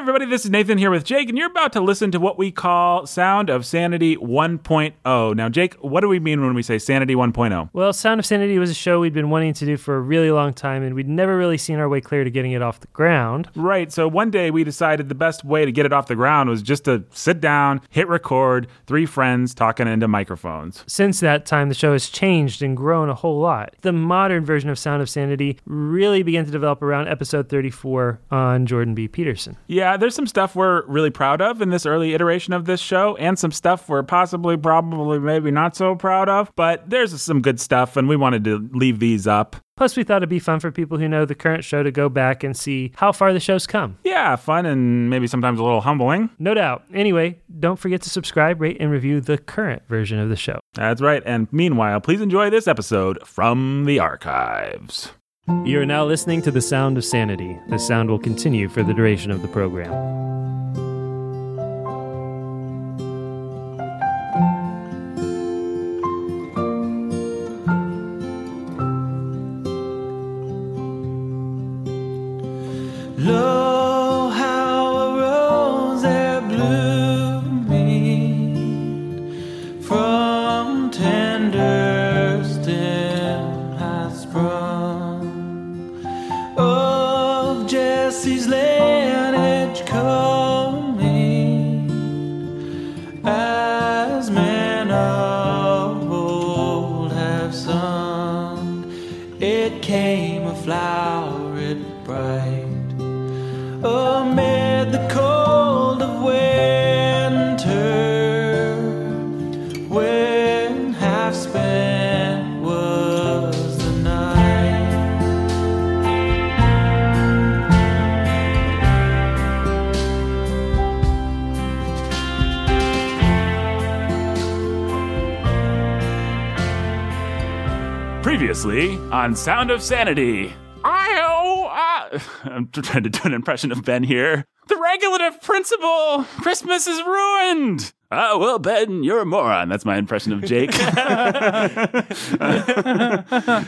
everybody, this is Nathan here with Jake, and you're about to listen to what we call Sound of Sanity 1.0. Now, Jake, what do we mean when we say Sanity 1.0? Well, Sound of Sanity was a show we'd been wanting to do for a really long time, and we'd never really seen our way clear to getting it off the ground. Right, so one day we decided the best way to get it off the ground was just to sit down, hit record, three friends talking into microphones. Since that time, the show has changed and grown a whole lot. The modern version of Sound of Sanity really began to develop around episode 34 on Jordan B. Peterson. Yeah, there's some stuff we're really proud of in this early iteration of this show, and some stuff we're possibly, probably, maybe not so proud of, but there's some good stuff, and we wanted to leave these up. Plus, we thought it'd be fun for people who know the current show to go back and see how far the show's come. Yeah, fun and maybe sometimes a little humbling. No doubt. Anyway, don't forget to subscribe, rate, and review the current version of the show. That's right, and meanwhile, please enjoy this episode from the archives. You are now listening to The Sound of Sanity. The sound will continue for the duration of the program. Lo, amid the cold of winter when half spent was the night Previously on Sound of Sanity. I I'm trying to do an impression of Ben here. The regulative principle. Christmas is ruined. Oh, well, Ben, you're a moron. That's my impression of Jake.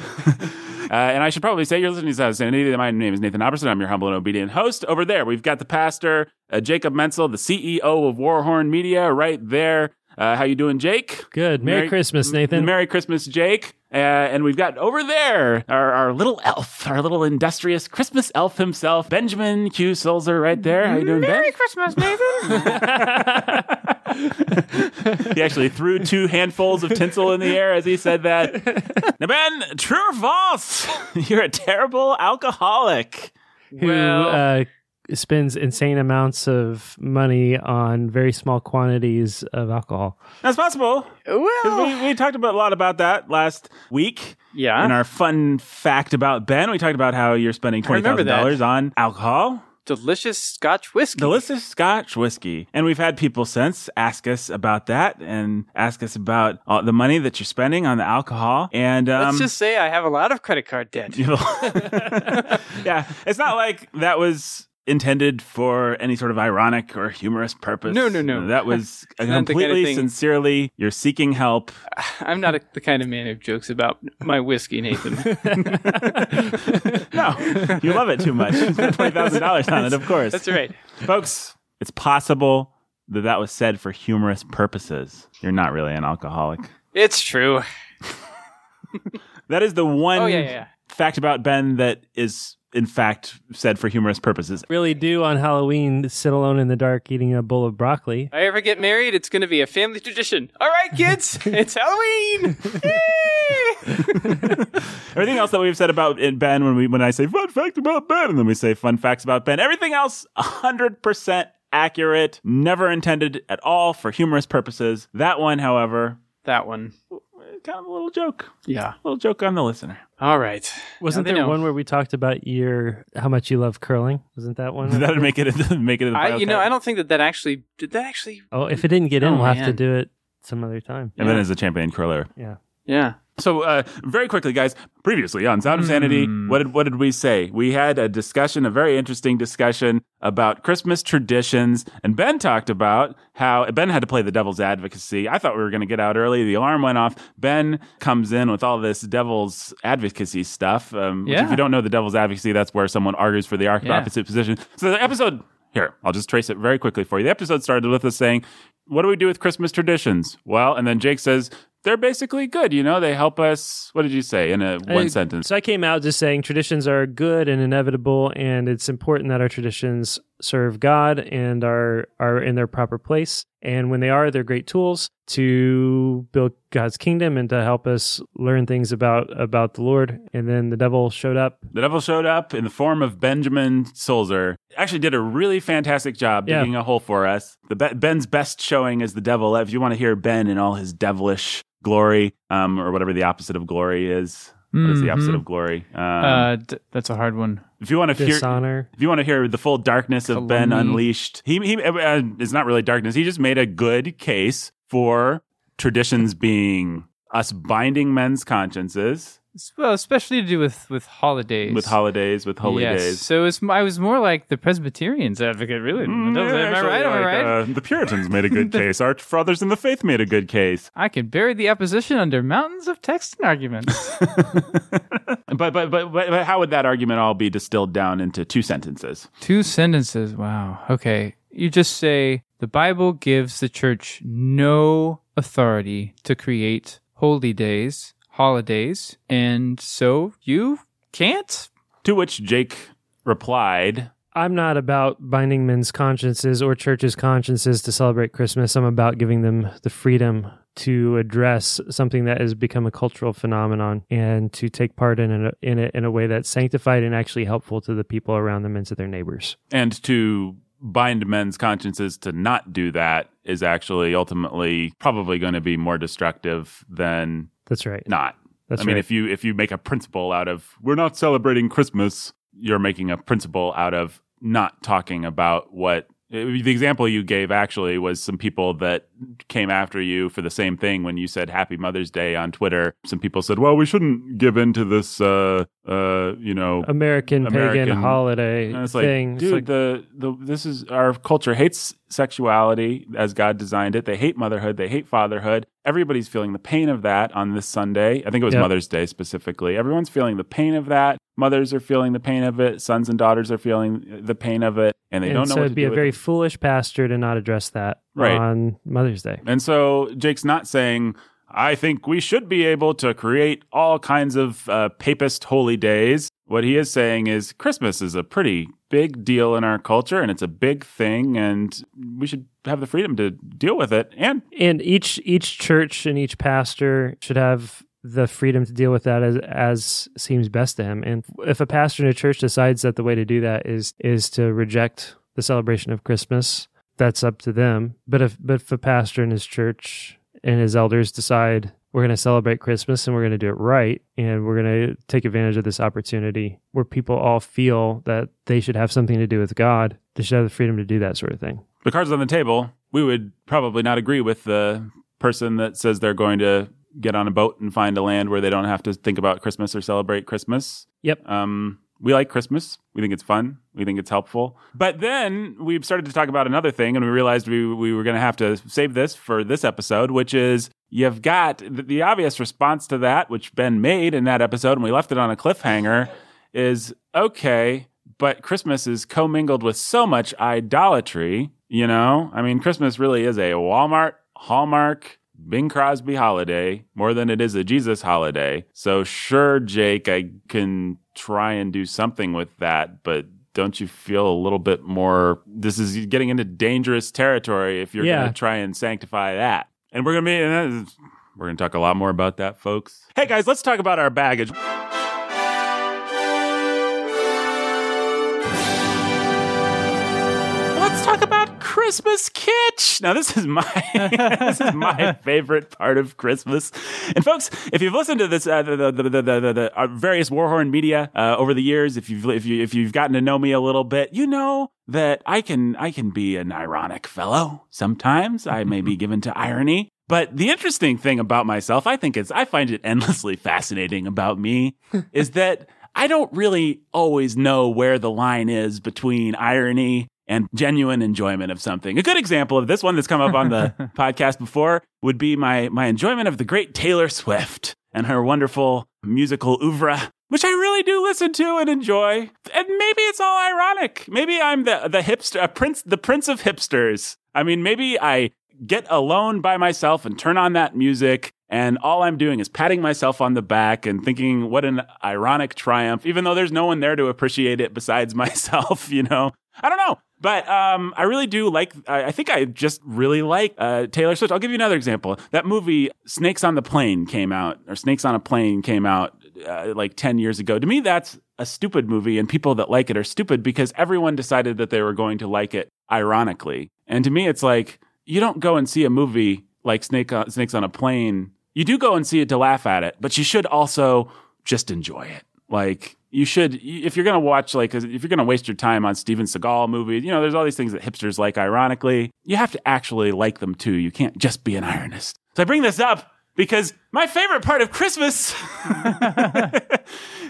Uh, and I should probably say you're listening to Sound of Sanity. My name is Nathan Alberson. I'm your humble and obedient host. Over there, we've got the pastor, uh, Jacob Mentzel, the CEO of Warhorn Media, right there. Uh, how you doing, Jake? Good. Merry, Christmas, Nathan. Merry Christmas, Jake. Uh, and we've got over there our, our little elf, our little industrious Christmas elf himself, Benjamin Q. Sulzer, right there. How you doing, Ben? Merry Ben? Christmas, Nathan. He actually threw two handfuls of tinsel in the air as he said that. now, Ben, true or false? You're a terrible alcoholic. who uh, spends insane amounts of money on very small quantities of alcohol. That's possible. well, we, we talked about a lot about that last week. Yeah. In our fun fact about Ben, we talked about how you're spending twenty remember thousand that. dollars on alcohol. delicious Scotch whiskey. delicious Scotch whiskey. And we've had people since ask us about that and ask us about uh, the money that you're spending on the alcohol. And um, Let's just say I have a lot of credit card debt. yeah, it's not like that was intended for any sort of ironic or humorous purpose. No, no, no. That was a kind of completely sincerely. You're seeking help. I'm not a, the kind of man who jokes about my whiskey, Nathan. No, you love it too much. You spent twenty thousand dollars on it, of course. That's right. folks. It's possible that that was said for humorous purposes. You're not really an alcoholic. It's true. That is the one Oh, yeah, yeah. fact about Ben that is, in fact, said for humorous purposes. Really do on Halloween sit alone in the dark eating a bowl of broccoli. If I ever get married, it's going to be a family tradition. All right, kids, it's Halloween. Everything else that we've said about Ben, when we when I say fun fact about Ben, and then we say fun facts about Ben, everything else, hundred percent accurate, never intended at all for humorous purposes. That one, however, that one. kind of a little joke, Yeah. a little joke on the listener. All right. Wasn't there know. one where we talked about your how much you love curling? Wasn't that one? That would make it make it. In the I, you know. I don't think that that actually did that actually. oh, if it didn't get in, Oh, we'll have to do it some other time. And then is a champion curler. Yeah. Yeah. So, uh, very quickly, guys. Previously on Sound of Sanity, what did what did we say? We had a discussion, a very interesting discussion about Christmas traditions, and Ben talked about how Ben had to play the devil's advocacy. I thought we were going to get out early. The alarm went off. Ben comes in with all this devil's advocacy stuff. Um, which Yeah. if you don't know the devil's advocacy, that's where someone argues for the ar- Yeah. opposite position. So the episode Here, I'll just trace it very quickly for you. The episode started with us saying, What do we do with Christmas traditions? Well, and then Jake says, They're basically good. You know, they help us. What did you say in a one I- sentence? So I came out just saying traditions are good and inevitable, and it's important that our traditions serve God and are are in their proper place. And when they are, they're great tools to build God's kingdom and to help us learn things about about the Lord. And then the devil showed up. The devil showed up in the form of Benjamin Solzer. Actually, did a really fantastic job Yeah. digging a hole for us. The Be- Ben's best showing is the devil. If you want to hear Ben and all his devilish glory, um, or whatever the opposite of glory is, what is the opposite Mhm. of glory? Um, Uh, d- that's a hard one. if you want to hear, Dishonor. if you want to hear the full darkness of Ben unleashed, he he uh, it's not really darkness. He just made a good case for traditions being us binding men's consciences S- Well, especially to do with with holidays. with holidays, with holy yes. days. So it's, I was more like the Presbyterians advocate, really. Mm, Am I right? actually, Am I right? uh, the Puritans made a good case. Our fathers in the faith made a good case. I can bury the opposition under mountains of text and arguments. but, but but but but how would that argument all be distilled down into two sentences? Two sentences. Wow. Okay. You just say the Bible gives the church no authority to create holy days, holidays, and so you can't. To which Jake replied, I'm not about binding men's consciences or churches' consciences to celebrate Christmas. I'm about giving them the freedom to address something that has become a cultural phenomenon and to take part in it, in it in a way that's sanctified and actually helpful to the people around them and to their neighbors. and to bind men's consciences to not do that is actually ultimately probably going to be more destructive than That's right. not. That's I mean, right. if you if you make a principle out of we're not celebrating Christmas, you're making a principle out of not talking about what the example you gave actually was some people that came after you for the same thing when you said Happy Mother's Day on Twitter. Some people said, "Well, we shouldn't give in to this, uh, uh, you know." American, American- pagan holiday And it's like, thing. Dude, like- the the this is our culture hates sexuality as God designed it. They hate motherhood. They hate fatherhood. Everybody's feeling the pain of that on this Sunday. I think it was Yep. Mother's Day specifically. Everyone's feeling the pain of that. Mothers are feeling the pain of it. Sons and daughters are feeling the pain of it, and they and don't know so it'd be a very it. foolish pastor to not address that Right. on Mother's Day. And so Jake's not saying, I think we should be able to create all kinds of uh, papist holy days. What he is saying is Christmas is a pretty big deal in our culture and it's a big thing and we should have the freedom to deal with it. And and each each church and each pastor should have the freedom to deal with that as as seems best to him. And if a pastor in a church decides that the way to do that is is to reject the celebration of Christmas, that's up to them. But if but if a pastor in his church and his elders decide we're going to celebrate Christmas and we're going to do it right and we're going to take advantage of this opportunity where people all feel that they should have something to do with God, they should have the freedom to do that sort of thing. the cards on the table, we would probably not agree with the person that says they're going to get on a boat and find a land where they don't have to think about Christmas or celebrate Christmas. Yep. Um, we like Christmas. We think it's fun. We think it's helpful. But then we started to talk about another thing, and we realized we we were going to have to save this for this episode, which is you've got the, the obvious response to that, which Ben made in that episode, and we left it on a cliffhanger. Is okay, but Christmas is commingled with so much idolatry. You know, I mean, Christmas really is a Walmart Hallmark Bing Crosby holiday more than it is a Jesus holiday. So sure, Jake, I can try and do something with that, but don't you feel a little bit more? This is getting into dangerous territory if you're Yeah. going to try and sanctify that. And we're going to be, and is- we're going to talk a lot more about that, folks. Hey guys, let's talk about our baggage. Let's talk about Christmas kitsch. Now, this is my this is my favorite part of Christmas. And folks, if you've listened to this, uh, the, the, the, the, the, the uh, various Warhorn media uh, over the years, if you've if you if you've gotten to know me a little bit, you know that I can I can be an ironic fellow. Sometimes I may be given to irony. But the interesting thing about myself, I think, is I find it endlessly fascinating about me, is that I don't really always know where the line is between irony and genuine enjoyment of something. A good example of this one that's come up on the podcast before would be my my enjoyment of the great Taylor Swift and her wonderful musical oeuvre. which I really do listen to and enjoy. And maybe it's all ironic. Maybe I'm the the hipster, a prince, the prince of hipsters. I mean, maybe I get alone by myself and turn on that music. And all I'm doing is patting myself on the back and thinking, what an ironic triumph, even though there's no one there to appreciate it besides myself, you know? I don't know. But um, I really do like. I, I think I just really like uh, Taylor Swift. I'll give you another example. That movie Snakes on the Plane came out, or Snakes on a Plane came out uh, like ten years ago. To me, that's a stupid movie, and people that like it are stupid because everyone decided that they were going to like it ironically. And to me, it's like you don't go and see a movie like Snake on, Snakes on a Plane. You do go and see it to laugh at it, but you should also just enjoy it. Like you should, if you're going to watch, like, if you're going to waste your time on Steven Seagal movies, you know, there's all these things that hipsters like ironically. You have to actually like them too. You can't just be an ironist. So I bring this up because my favorite part of Christmas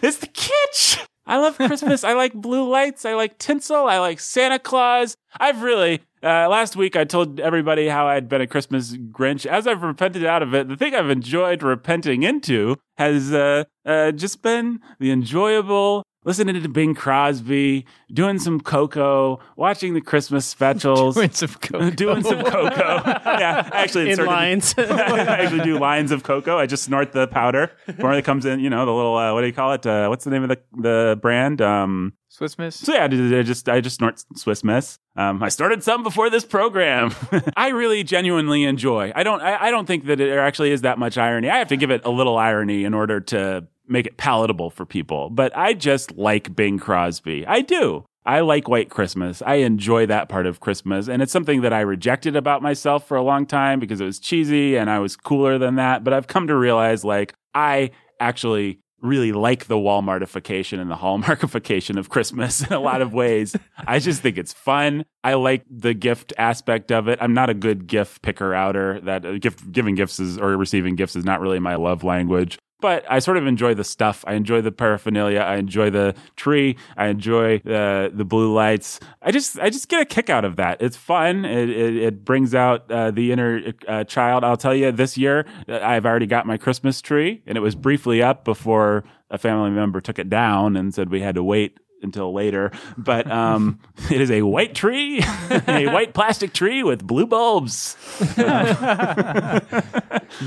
is the kitsch. I love Christmas. I like blue lights. I like tinsel. I like Santa Claus. I've really, uh, last week I told everybody how I'd been a Christmas Grinch. As I've repented out of it, the thing I've enjoyed repenting into has uh, uh, just been the enjoyable listening to Bing Crosby, doing some cocoa, watching the Christmas specials, Doing some cocoa. doing some cocoa. yeah, actually, In certain- lines. I actually do lines of cocoa. I just snort the powder before it comes in. You know, the little uh, what do you call it? Uh, what's the name of the the brand? Um, Swiss Miss. so yeah, I just I just snort Swiss Miss. Um, I started some before this program. I really genuinely enjoy. I don't I, I don't think that there actually is that much irony. I have to give it a little irony in order to make it palatable for people. But I just like Bing Crosby. I do. I like White Christmas. I enjoy that part of Christmas. And it's something that I rejected about myself for a long time because it was cheesy and I was cooler than that. But I've come to realize like I actually really like the Walmartification and the Hallmarkification of Christmas in a lot of ways. I just think it's fun. I like the gift aspect of it. I'm not a good gift picker outer. That uh, gift giving gifts is or receiving gifts is not really my love language. But I sort of enjoy the stuff. I enjoy the paraphernalia. I enjoy the tree. I enjoy the the blue lights. I just I just get a kick out of that. It's fun. It it, it brings out uh, the inner uh, child. I'll tell you, this year uh, I've already got my Christmas tree, and it was briefly up before a family member took it down and said we had to wait until later. But um, it is a white tree, a white plastic tree with blue bulbs. you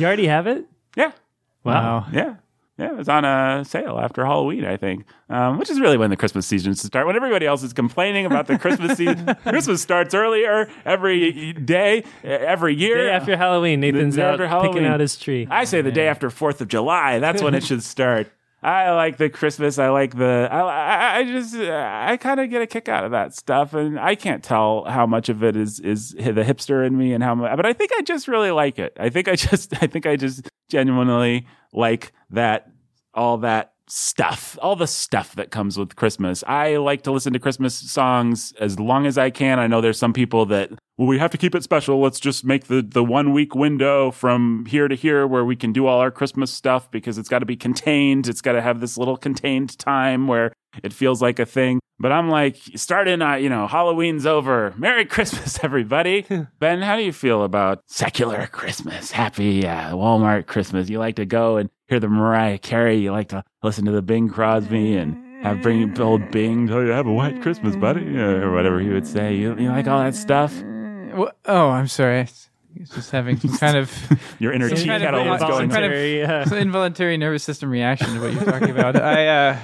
already have it? Yeah. Wow. Yeah. Yeah, it was on a sale after Halloween, I think, um, which is really when the Christmas season starts. When everybody else is complaining about the Christmas season, Christmas starts earlier every day, every year. Day after Halloween, Nathan's day out after Halloween. picking out his tree. I say the day after Fourth of July. That's when it should start. I like the Christmas. I like the. I, I, just. I kind of get a kick out of that stuff, and I can't tell how much of it is is the hipster in me, and how much. But I think I just really like it. I think I just. I think I just genuinely like that. All that stuff, all the stuff that comes with Christmas. I like to listen to Christmas songs as long as I can. I know there's some people that, well, we have to keep it special. Let's just make the, the one week window from here to here where we can do all our Christmas stuff because it's got to be contained. It's got to have this little contained time where it feels like a thing. But I'm like, starting, uh, you know, Halloween's over. Merry Christmas, everybody. ben, how do you feel about secular Christmas? Happy uh, Walmart Christmas. You like to go and hear the Mariah Carey. You like to listen to the Bing Crosby and have bring old Bing tell you have a white Christmas, buddy, or whatever he would say. You, you like all that stuff? Wha- Oh, I'm sorry. I was just having some kind of Your inner Some tea kind of kettle was going. kind of- Involuntary, uh, some involuntary nervous system reaction to what you're talking about. I uh,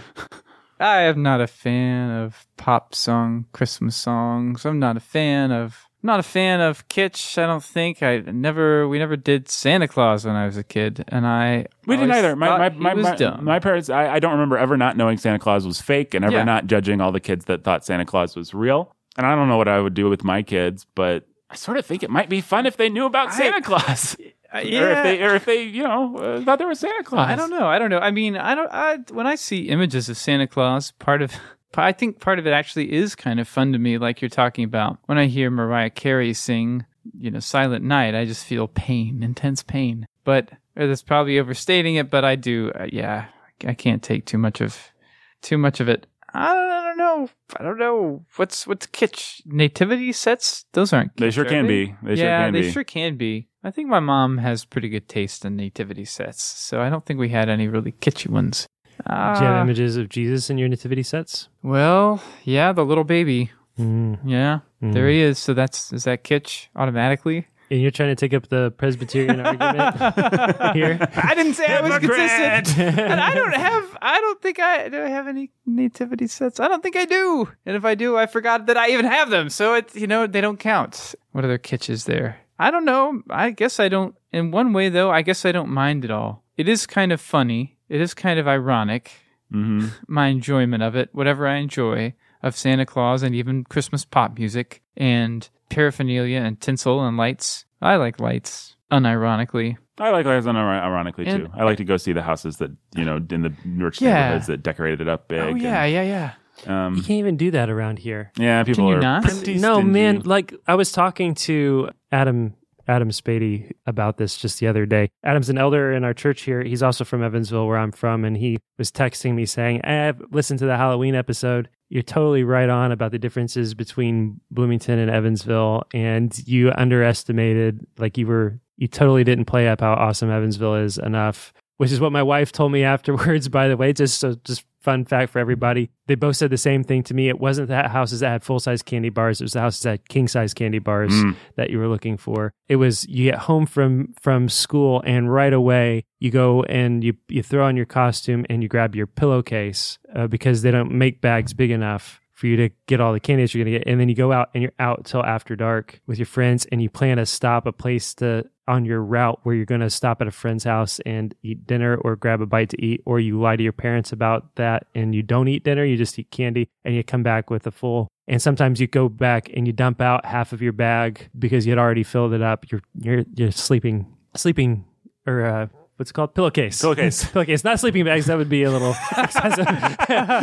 I am not a fan of pop song Christmas songs. I'm not a fan of not a fan of kitsch. I don't think I never we never did Santa Claus when I was a kid, and I We didn't either. My my my, my, my parents. I, I don't remember ever not knowing Santa Claus was fake, and ever Yeah. not judging all the kids that thought Santa Claus was real. And I don't know what I would do with my kids, but I sort of think it might be fun if they knew about Santa Claus, Uh, or if they or if they you know uh, thought there was Santa Claus. I don't know. I don't know. I mean, I don't. I, when I see images of Santa Claus, part of I think part of it actually is kind of fun to me, like you're talking about. When I hear Mariah Carey sing, you know, "Silent Night," I just feel pain, intense pain. But or that's probably overstating it. But I do. Uh, yeah, I can't take too much of too much of it. I don't, I don't know. I don't know. What's what's kitsch? Nativity sets? Those aren't. They sure can they? be. They sure yeah, can they be. sure can be. I think my mom has pretty good taste in nativity sets, so I don't think we had any really kitschy ones. Do you have Ah, images of Jesus in your nativity sets? well, yeah, the little baby. Mm. Yeah, there he is. So that's is that kitsch automatically? And you're trying to take up the Presbyterian argument here. I didn't say I was consistent, and I don't have. I don't think I do. I have any nativity sets. I don't think I do. And if I do, I forgot that I even have them. So it's you know they don't count. What other kitsch's there? I don't know. I guess I don't. In one way, though, I guess I don't mind it all. It is kind of funny. It is kind of ironic. hmm My enjoyment of it, whatever I enjoy of Santa Claus and even Christmas pop music and paraphernalia and tinsel and lights. I like lights, unironically. I like lights unironically And- too. I like to go see the houses that you know in the rich Yeah. neighborhoods that decorated it up big. Oh yeah, yeah, yeah. and, You um, can't even do that around here. yeah. People you are not? pretty no, stingy. man. Like I was talking to Adam Adam Spady about this just the other day. Adam's an elder in our church here. He's also from Evansville, where I'm from, and he was texting me saying, "I've listened to the Halloween episode. You're totally right on about the differences between Bloomington and Evansville, and you underestimated. Like you were, you totally didn't play up how awesome Evansville is enough." Which is what my wife told me afterwards. By the way, just so just fun fact for everybody. They both said the same thing to me. It wasn't the houses that had full size candy bars. It was the houses that had king size candy bars Mm. that you were looking for. It was you get home from from school and right away you go and you you throw on your costume and you grab your pillowcase uh, because they don't make bags big enough for you to get all the candy you're gonna get. And then you go out and you're out till after dark with your friends and you plan to stop a place to on your route where you're going to stop at a friend's house and eat dinner or grab a bite to eat, or you lie to your parents about that and you don't eat dinner, you just eat candy and you come back with a full. And sometimes you go back and you dump out half of your bag because you had already filled it up. You're you're you're sleeping sleeping or uh, what's it called pillowcase Pillowcase. pillowcase not sleeping bags that would be a little excessive.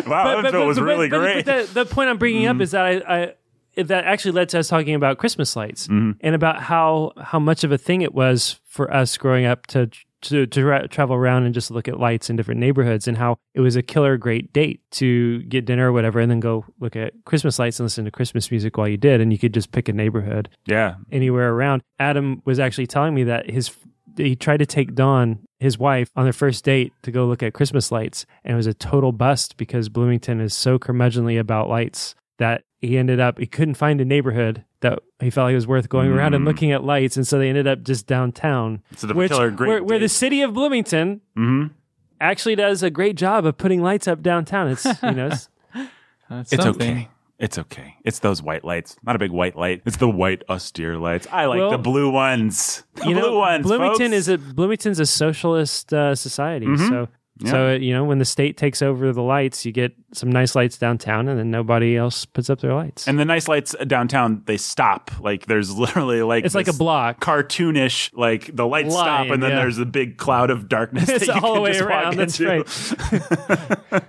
Wow, Evansville was really but, great. But the, the point I'm bringing up mm-hmm. is that I, I that actually led to us talking about Christmas lights mm-hmm. and about how how much of a thing it was for us growing up to to to ra- travel around and just look at lights in different neighborhoods and how it was a killer great date to get dinner or whatever and then go look at Christmas lights and listen to Christmas music while you did and you could just pick a neighborhood yeah. anywhere around. Adam was actually telling me that his he tried to take Dawn, his wife, on their first date to go look at Christmas lights, and it was a total bust because Bloomington is so curmudgeonly about lights that he ended up he couldn't find a neighborhood that he felt like it was worth going around and Mm. looking at lights, and so they ended up just downtown, Instead of which, killer great where, where the city of Bloomington Mhm. actually does a great job of putting lights up downtown. It's you know. It's, That's It's okay. It's okay. It's those white lights. Not a big white light. It's the white austere lights. I like Well, the blue ones. The you blue know, ones. Bloomington folks. is a Bloomington's a socialist uh, society, Mhm. so Yeah. so you know when the state takes over the lights, you get some nice lights downtown, and then nobody else puts up their lights. And the nice lights downtown, they stop. Like there's literally like it's like a block. cartoonish. Like the lights stop, and then yeah. there's a big cloud of darkness. It's all the way around, that's into.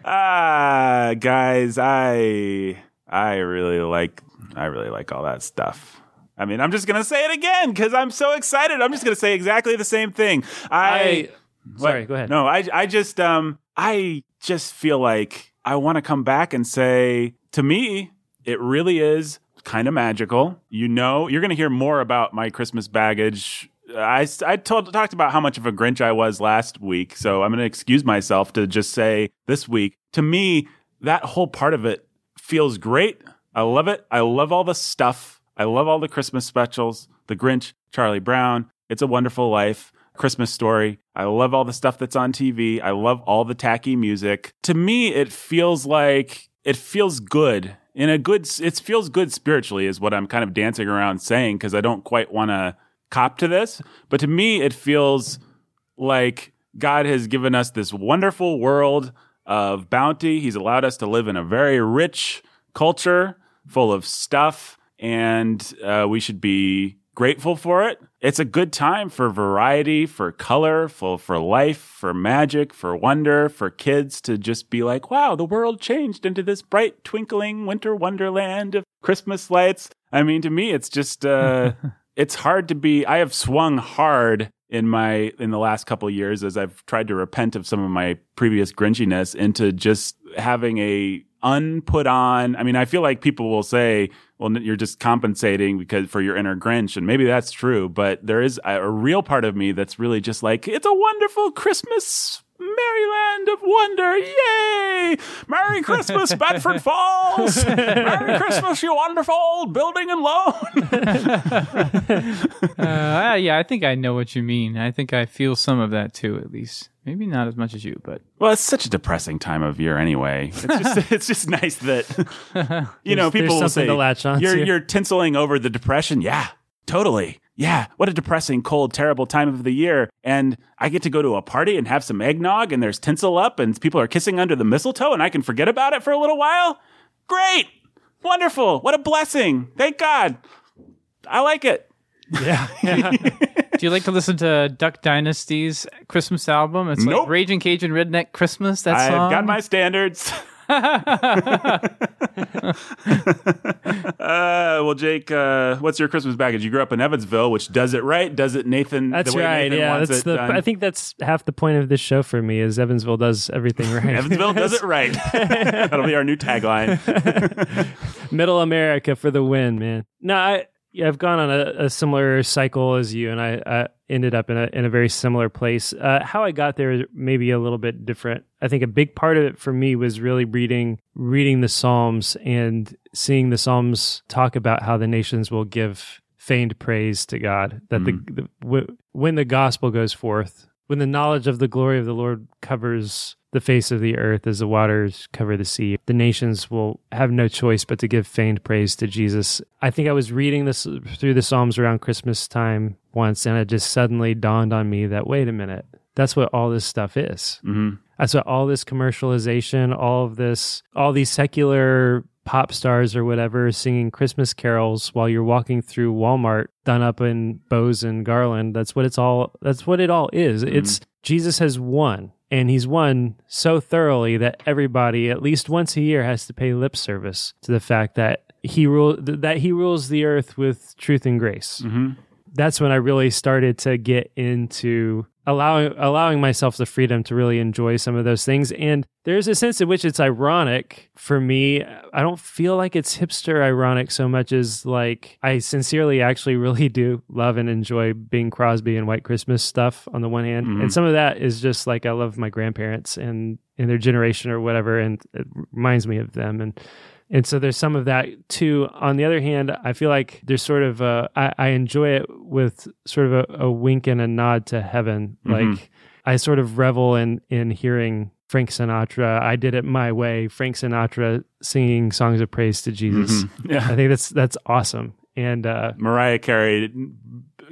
ah, guys, I I really like I really like all that stuff. I mean, I'm just gonna say it again because I'm so excited. I'm just gonna say exactly the same thing. I, Sorry, What? go ahead. No, I I just um I just feel like I want to come back and say to me it really is kind of magical. You know, you're going to hear more about my Christmas baggage. I I told talked about how much of a Grinch I was last week, so I'm going to excuse myself to just say this week to me that whole part of it feels great. I love it. I love all the stuff. I love all the Christmas specials. The Grinch, Charlie Brown, It's a Wonderful Life, Christmas Story. I love all the stuff that's on TV. I love all the tacky music. To me, it feels like it feels good. In a good, it feels good spiritually, is what I'm kind of dancing around saying because I don't quite want to cop to this. But to me, it feels like God has given us this wonderful world of bounty. He's allowed us to live in a very rich culture full of stuff, and uh, we should be grateful for it. It's a good time for variety, for color, for, for life, for magic, for wonder, for kids to just be like, wow, the world changed into this bright, twinkling winter wonderland of Christmas lights. I mean, to me, it's just, uh, it's hard to be, I have swung hard in my in the last couple years as I've tried to repent of some of my previous grinchiness into just having a unput on. I mean, I feel like people will say, "Well, you're just compensating because for your inner Grinch," and maybe that's true. But there is a, a real part of me that's really just like, "It's a wonderful Christmas Maryland of Wonder. Yay! Merry Christmas, Bedford Falls! Merry Christmas, you wonderful building and loan! Uh, yeah, I think I know what you mean. I think I feel some of that too, at least. Maybe not as much as you, but Well, it's such a depressing time of year anyway. It's just it's just nice that you know There's- there's people will say to latch on you're to." you're tinseling over the depression. Yeah, totally. Yeah, what a depressing, cold, terrible time of the year. And I get to go to a party and have some eggnog, and there's tinsel up, and people are kissing under the mistletoe, and I can forget about it for a little while. Great, wonderful, what a blessing! Thank God. I like it. Yeah, yeah. do you like to listen to Duck Dynasty's Christmas album? It's Nope. like Raging Cajun Redneck Christmas. That I've song. got my standards. uh, well, Jake, uh, what's your Christmas baggage? You grew up in Evansville, which does it right. Does it, Nathan? That's the way right. Nathan yeah, that's the. done? I think that's half the point of this show for me is Evansville does everything right. Evansville does it right. That'll be our new tagline. Middle America for the win, man. No, I yeah, I've gone on a, a similar cycle as you, and I, I ended up in a in a very similar place. Uh, how I got there is maybe a little bit different. I think a big part of it for me was really reading reading the Psalms and seeing the Psalms talk about how the nations will give feigned praise to God. That the, the w- when the gospel goes forth, when the knowledge of the glory of the Lord covers the face of the earth as the waters cover the sea, the nations will have no choice but to give feigned praise to Jesus. I think I was reading this through the Psalms around Christmas time once, and it just suddenly dawned on me that wait a minute, that's what all this stuff is. hmm That's what all this commercialization, all of this, all these secular pop stars or whatever singing Christmas carols while you're walking through Walmart done up in bows and garland. That's what it's all that's what it all is. It's Jesus has won and he's won so thoroughly that everybody at least once a year has to pay lip service to the fact that he rule that he rules the earth with truth and grace hmm that's when I really started to get into allowing allowing myself the freedom to really enjoy some of those things. And there's a sense in which it's ironic for me. I don't feel like it's hipster ironic so much as like I sincerely actually really do love and enjoy Bing Crosby and White Christmas stuff on the one hand. And mm-hmm. some of that is just like I love my grandparents and in their generation or whatever and it reminds me of them and and so there's some of that too. On the other hand, I feel like there's sort of a, I, I enjoy it with sort of a, a wink and a nod to heaven. Like I sort of revel in, in hearing Frank Sinatra. I did it my way. Frank Sinatra singing songs of praise to Jesus. Yeah. I think that's, that's awesome. And, uh, Mariah Carey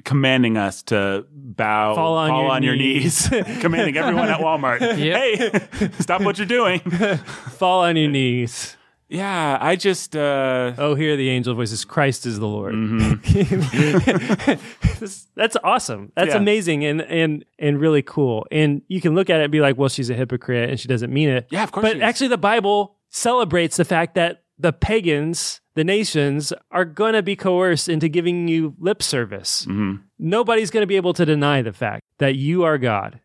commanding us to bow, Fall on your your knees, commanding everyone at Walmart, hey, stop what you're doing. fall on your knees. Yeah, I just, uh, Oh, hear the angel voices. Christ is the Lord. Mm-hmm. That's awesome. That's Yeah. amazing and and and really cool. And you can look at it and be like, well, she's a hypocrite and she doesn't mean it. Yeah, of course But actually, the Bible celebrates the fact that the pagans, the nations, are going to be coerced into giving you lip service. Mm-hmm. Nobody's going to be able to deny the fact that you are God.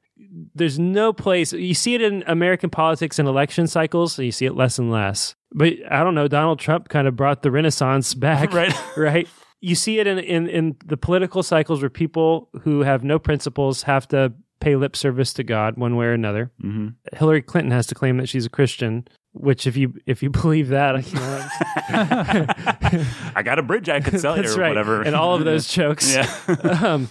There's no place. You see it in American politics and election cycles, and you see it less and less. But I don't know. Donald Trump kind of brought the Renaissance back, Right. right? You see it in, in in the political cycles where people who have no principles have to pay lip service to God one way or another. Mm-hmm. Hillary Clinton has to claim that she's a Christian, which if you if you believe that, know, I got a bridge I could sell you or right, whatever. and all of those jokes. yeah. um,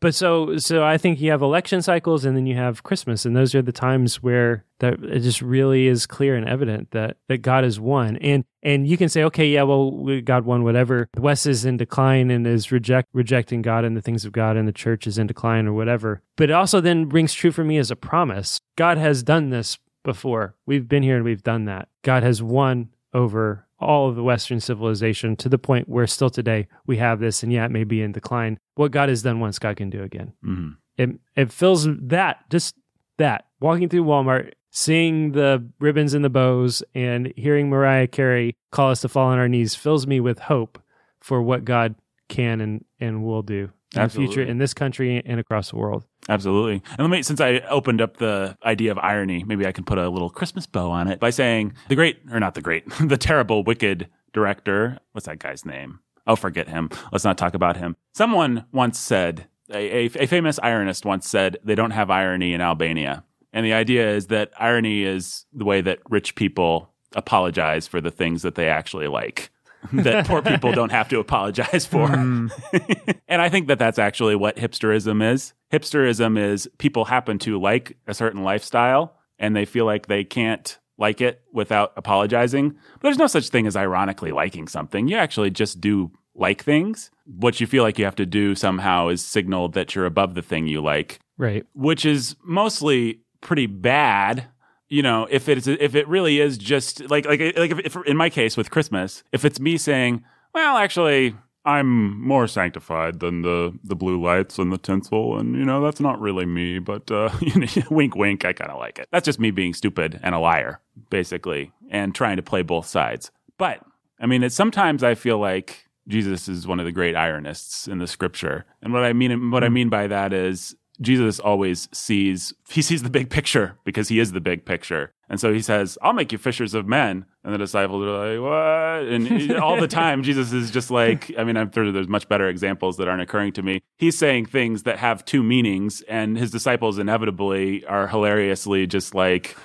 but so so I think you have election cycles and then you have Christmas, and those are the times where that it just really is clear and evident that that God is one. And and you can say, okay, yeah, well, we- God won, whatever. The West is in decline and is reject rejecting God and the things of God, and the church is in decline or whatever. But it also then rings true for me as a promise. God has done this before. We've been here and we've done that. God has won over all of the Western civilization to the point where still today we have this, and yeah, it may be in decline. What God has done once, God can do again. hmm It it fills that just that walking through Walmart, seeing the ribbons and the bows, and hearing Mariah Carey call us to fall on our knees fills me with hope for what God can and and will do the future in this country and across the world. Absolutely. And let me, since I opened up the idea of irony, maybe I can put a little Christmas bow on it by saying the great, or not the great, the terrible, wicked director. What's that guy's name? Oh, forget him. Let's not talk about him. Someone once said, a, a, a famous ironist once said, they don't have irony in Albania. And the idea is that irony is the way that rich people apologize for the things that they actually like. that poor people don't have to apologize for. Hmm. and I think that that's actually what hipsterism is. Hipsterism is people happen to like a certain lifestyle and they feel like they can't like it without apologizing. But there's no such thing as ironically liking something. You actually just do like things. What you feel like you have to do somehow is signal that you're above the thing you like, Right. which is mostly pretty bad. You know, if it's if it really is just like like like if, if in my case with Christmas, if it's me saying, well, actually, I'm more sanctified than the the blue lights and the tinsel, and you know that's not really me, but uh, wink, wink, I kind of like it. That's just me being stupid and a liar, basically, and trying to play both sides. But I mean, it's sometimes I feel like Jesus is one of the great ironists in the scripture, and what I mean what I mean by that is Jesus always sees he sees the big picture because he is the big picture. And so he says, "I'll make you fishers of men." And the disciples are like, "What?" And all the time Jesus is just like, I mean, I'm sure there's much better examples that aren't occurring to me. He's saying things that have two meanings and his disciples inevitably are hilariously just like,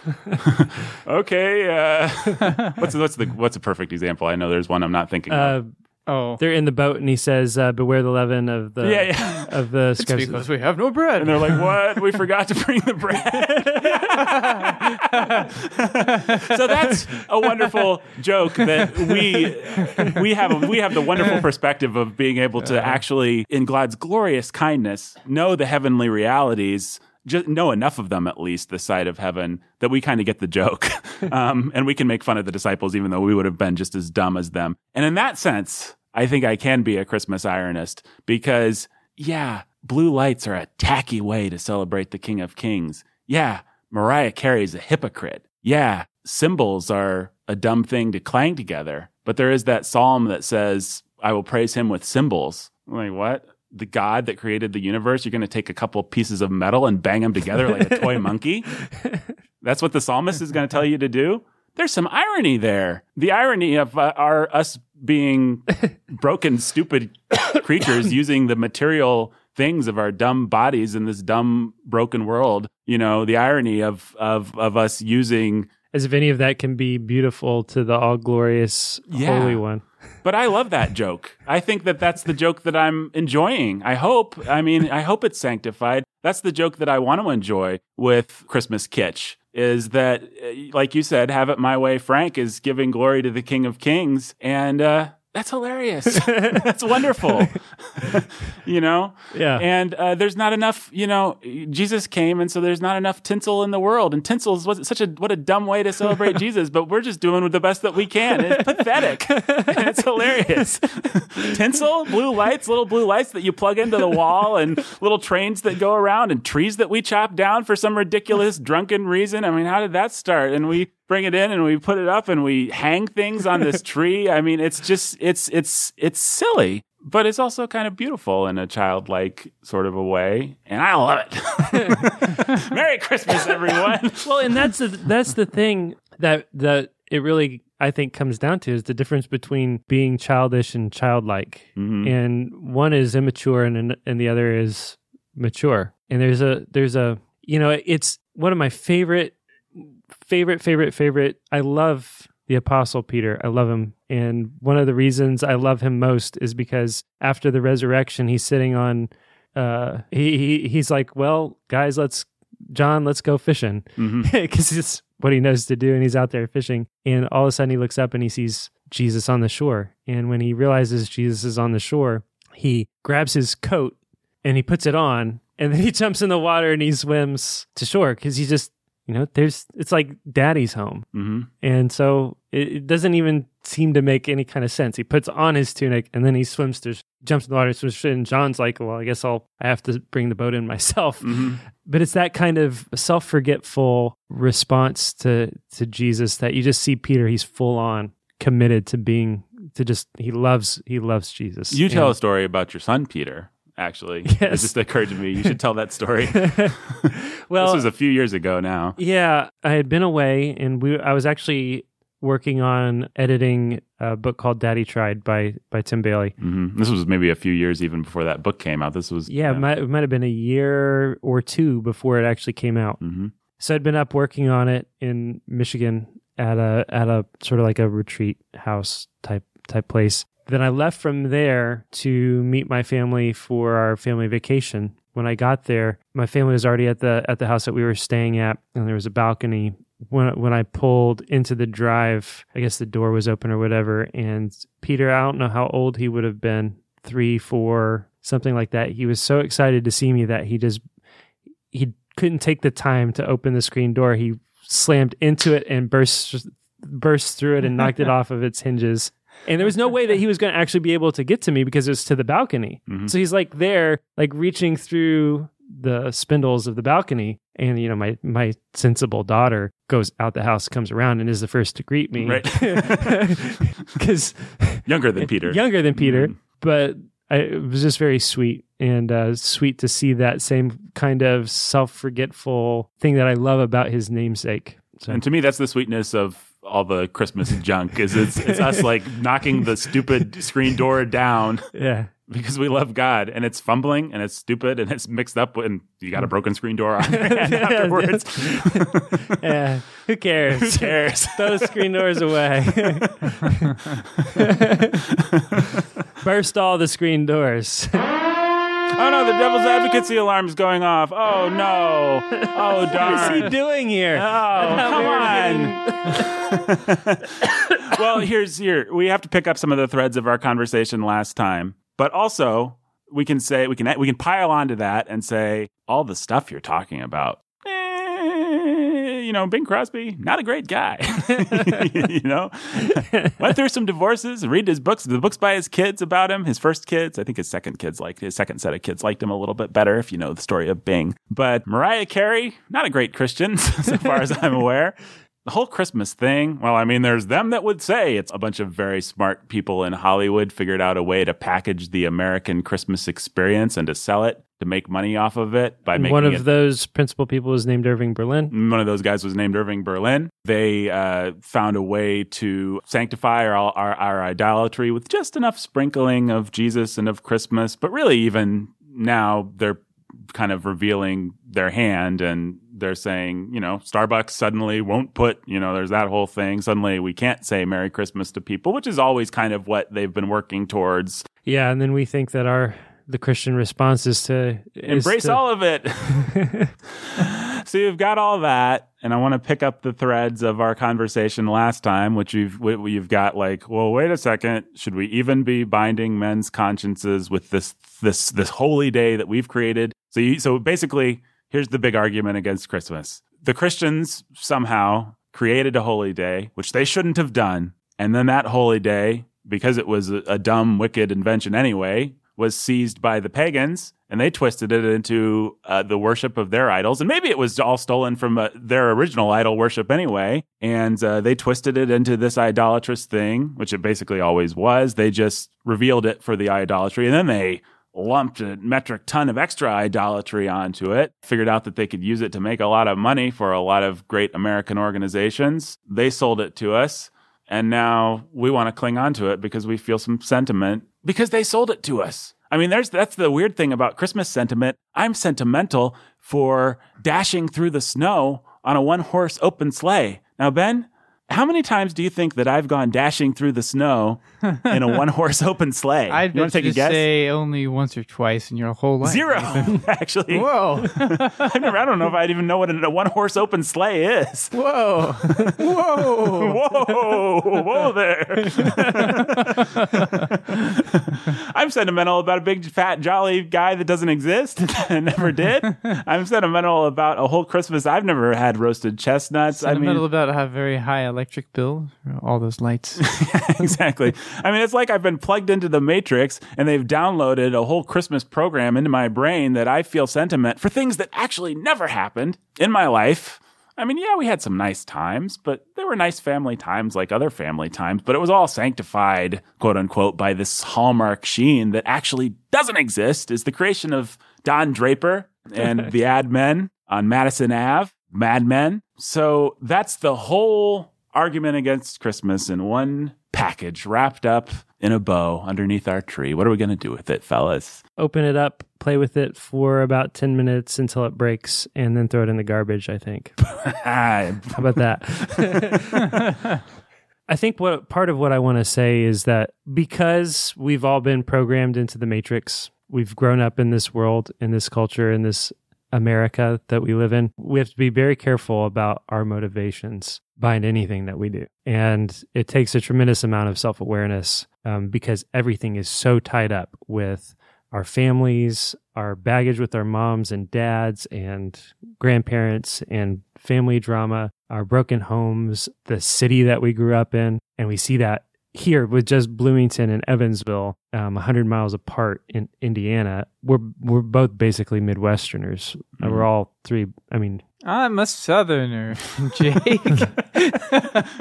"Okay, uh, what's what's the what's a perfect example? I know there's one I'm not thinking of. Oh, they're in the boat, and he says, uh, "Beware the leaven of the Yeah, yeah. of the it's because we have no bread. And they're like, "What? We forgot to bring the bread." so that's a wonderful joke that we we have we have the wonderful perspective of being able to actually, in God's glorious kindness, know the heavenly realities. Just know enough of them, at least, this side of heaven, that we kind of get the joke. um, and we can make fun of the disciples, even though we would have been just as dumb as them. And in that sense, I think I can be a Christmas ironist because, yeah, blue lights are a tacky way to celebrate the King of Kings. Yeah, Mariah Carey's a hypocrite. Yeah, symbols are a dumb thing to clang together. But there is that psalm that says, I will praise him with cymbals. I'm like, what? The God that created the universe, you're going to take a couple pieces of metal and bang them together like a toy monkey? That's what the psalmist is going to tell you to do? There's some irony there. The irony of uh, our us being broken, stupid creatures using the material things of our dumb bodies in this dumb, broken world. You know, the irony of of of us using. As if any of that can be beautiful to the all glorious Yeah. Holy One. But I love that joke. I think that that's the joke that I'm enjoying. I hope. I mean, I hope it's sanctified. That's the joke that I want to enjoy with Christmas kitsch. Is that, uh, like you said, have it my way? Frank is giving glory to the King of Kings, and uh, that's hilarious. that's wonderful. you know, Yeah. and uh, there's not enough. You know, Jesus came, and so there's not enough tinsel in the world. And tinsel is such a what a dumb way to celebrate Jesus. But we're just doing the best that we can. It's pathetic. and it's hilarious. tinsel, blue lights, little blue lights that you plug into the wall, and little trains that go around, and trees that we chop down for some ridiculous drunken reason. I mean, how did that start? And we bring it in and we put it up and we hang things on this tree. I mean, it's just it's it's it's silly, but it's also kind of beautiful in a childlike sort of a way, and I love it. Merry Christmas, everyone. well, and that's the that's the thing that that it really I think comes down to is the difference between being childish and childlike, Mhm. and one is immature and and the other is mature. And there's a there's a you know it's one of my favorite favorite favorite favorite. I love the apostle Peter. I love him. And one of the reasons I love him most is because after the resurrection he's sitting on uh he, he he's like, "Well, guys, let's John, let's go fishing." Because it's what he knows to do and he's out there fishing and all of a sudden he looks up and he sees jesus on the shore and when he realizes jesus is on the shore he grabs his coat and he puts it on and then he jumps in the water and he swims to shore because he just you know there's it's like daddy's home Mhm. and so it, it doesn't even seem to make any kind of sense. He puts on his tunic and then he swims to jumps in the water, swims and John's like, "Well, I guess I'll I have to bring the boat in myself." Mhm. But it's that kind of self forgetful response to to Jesus that you just see Peter. He's full on committed to being to just he loves he loves Jesus. You tell a story about your son, Peter. Actually, it just occurred to me. You should tell that story. well, this was a few years ago now. Yeah, I had been away, and we. I was actually working on editing a book called "Daddy Tried" by by Tim Bayly. hmm This was maybe a few years even before that book came out. This was Yeah, It, might, it might have been a year or two before it actually came out. hmm So I'd been up working on it in Michigan at a at a sort of like a retreat house type type place. Then I left from there to meet my family for our family vacation. When I got there, my family was already at the at the house that we were staying at, and there was a balcony. When when I pulled into the drive, I guess the door was open or whatever, and Peter, I don't know how old he would have been, three, four, something like that. He was so excited to see me that he just he couldn't take the time to open the screen door. He slammed into it and burst burst through it and knocked it off of its hinges. And there was no way that he was going to actually be able to get to me because it was to the balcony. Mhm. So he's like there, like reaching through the spindles of the balcony. And you know, my my sensible daughter goes out the house, comes around, and is the first to greet me, Right. Because Younger than Peter. younger than Peter, Mhm. but I, it was just very sweet and uh, sweet to see that same kind of self forgetful thing that I love about his namesake. So, And to me, that's the sweetness of all the Christmas junk. Is it's it's us like knocking the stupid screen door down yeah, because we love God, and it's fumbling and it's stupid and it's mixed up, and you got a broken screen door on afterwards. yeah. Who cares? Who cares? Those screen doors away. Burst all the screen doors. Oh no, the devil's advocacy alarm is going off. Oh no. Oh darn. What is he doing here? Oh, come on. well, here's here. We have to pick up some of the threads of our conversation last time, but also we can say we can we can pile onto that and say all the stuff you're talking about. You know, Bing Crosby, not a great guy. you know, went through some divorces, read his books, the books by his kids about him, his first kids. I think his second kids liked his second set of kids liked him a little bit better, if you know the story of Bing. But Mariah Carey, not a great Christian, so far as I'm aware. The whole Christmas thing, well, I mean, there's them that would say it's a bunch of very smart people in Hollywood figured out a way to package the American Christmas experience and to sell it, to make money off of it by making One of it those principal people was named Irving Berlin. one of those guys was named Irving Berlin. They uh, found a way to sanctify our, our our idolatry with just enough sprinkling of Jesus and of Christmas. But really, even now, they're kind of revealing their hand and they're saying, you know, Starbucks suddenly won't put, you know, there's that whole thing. Suddenly, we can't say Merry Christmas to people, which is always kind of what they've been working towards. Yeah, and then we think that our the Christian response is to is Embrace to- all of it. so you've got all that, and I want to pick up the threads of our conversation last time, which you've you've got like, well, wait a second, should we even be binding men's consciences with this this this holy day that we've created? So you, so basically, here's the big argument against Christmas: the Christians somehow created a holy day, which they shouldn't have done, and then that holy day, because it was a, a dumb, wicked invention anyway, was seized by the pagans and they twisted it into uh, the worship of their idols. And maybe it was all stolen from uh, their original idol worship anyway. And uh, they twisted it into this idolatrous thing, which it basically always was. They just revealed it for the idolatry. And then they lumped a metric ton of extra idolatry onto it, figured out that they could use it to make a lot of money for a lot of great American organizations. They sold it to us. And now we want to cling on to it because we feel some sentiment because they sold it to us. I mean, there's that's the weird thing about Christmas sentiment. I'm sentimental for dashing through the snow on a one horse open sleigh. Now, Ben, how many times do you think that I've gone dashing through the snow in a one horse open sleigh? I'd you want to take a guess? say only once or twice in your whole life. Zero, actually. Whoa. I've never, I don't know if I'd even know what a one horse open sleigh is. Whoa. Whoa. Whoa, whoa there. I'm sentimental about a big, fat, jolly guy that doesn't exist and never did. I'm sentimental about a whole Christmas. I've never had roasted chestnuts. Sentimental I mean, about a very high electric bill. All those lights. exactly. I mean, it's like I've been plugged into the Matrix and they've downloaded a whole Christmas program into my brain that I feel sentiment for things that actually never happened in my life. I mean, yeah, we had some nice times, but they were nice family times like other family times, but it was all sanctified, quote unquote, by this hallmark sheen that actually doesn't exist is the creation of Don Draper and the ad men on Madison Ave, Mad Men. So that's the whole argument against Christmas in one package wrapped up in a bow underneath our tree. What are we going to do with it, fellas? Open it up, play with it for about 10 minutes until it breaks, and then throw it in the garbage, I think. How about that? I think what part of what I want to say is that because we've all been programmed into the matrix, we've grown up in this world, in this culture, in this America that we live in, we have to be very careful about our motivations behind anything that we do. And it takes a tremendous amount of self awareness um, because everything is so tied up with our families, our baggage with our moms and dads and grandparents and family drama, our broken homes, the city that we grew up in. And we see that here with just Bloomington and Evansville, um, 100 miles apart in Indiana. We're, we're both basically Midwesterners. Uh, we're all three, I mean, I'm a southerner, Jake.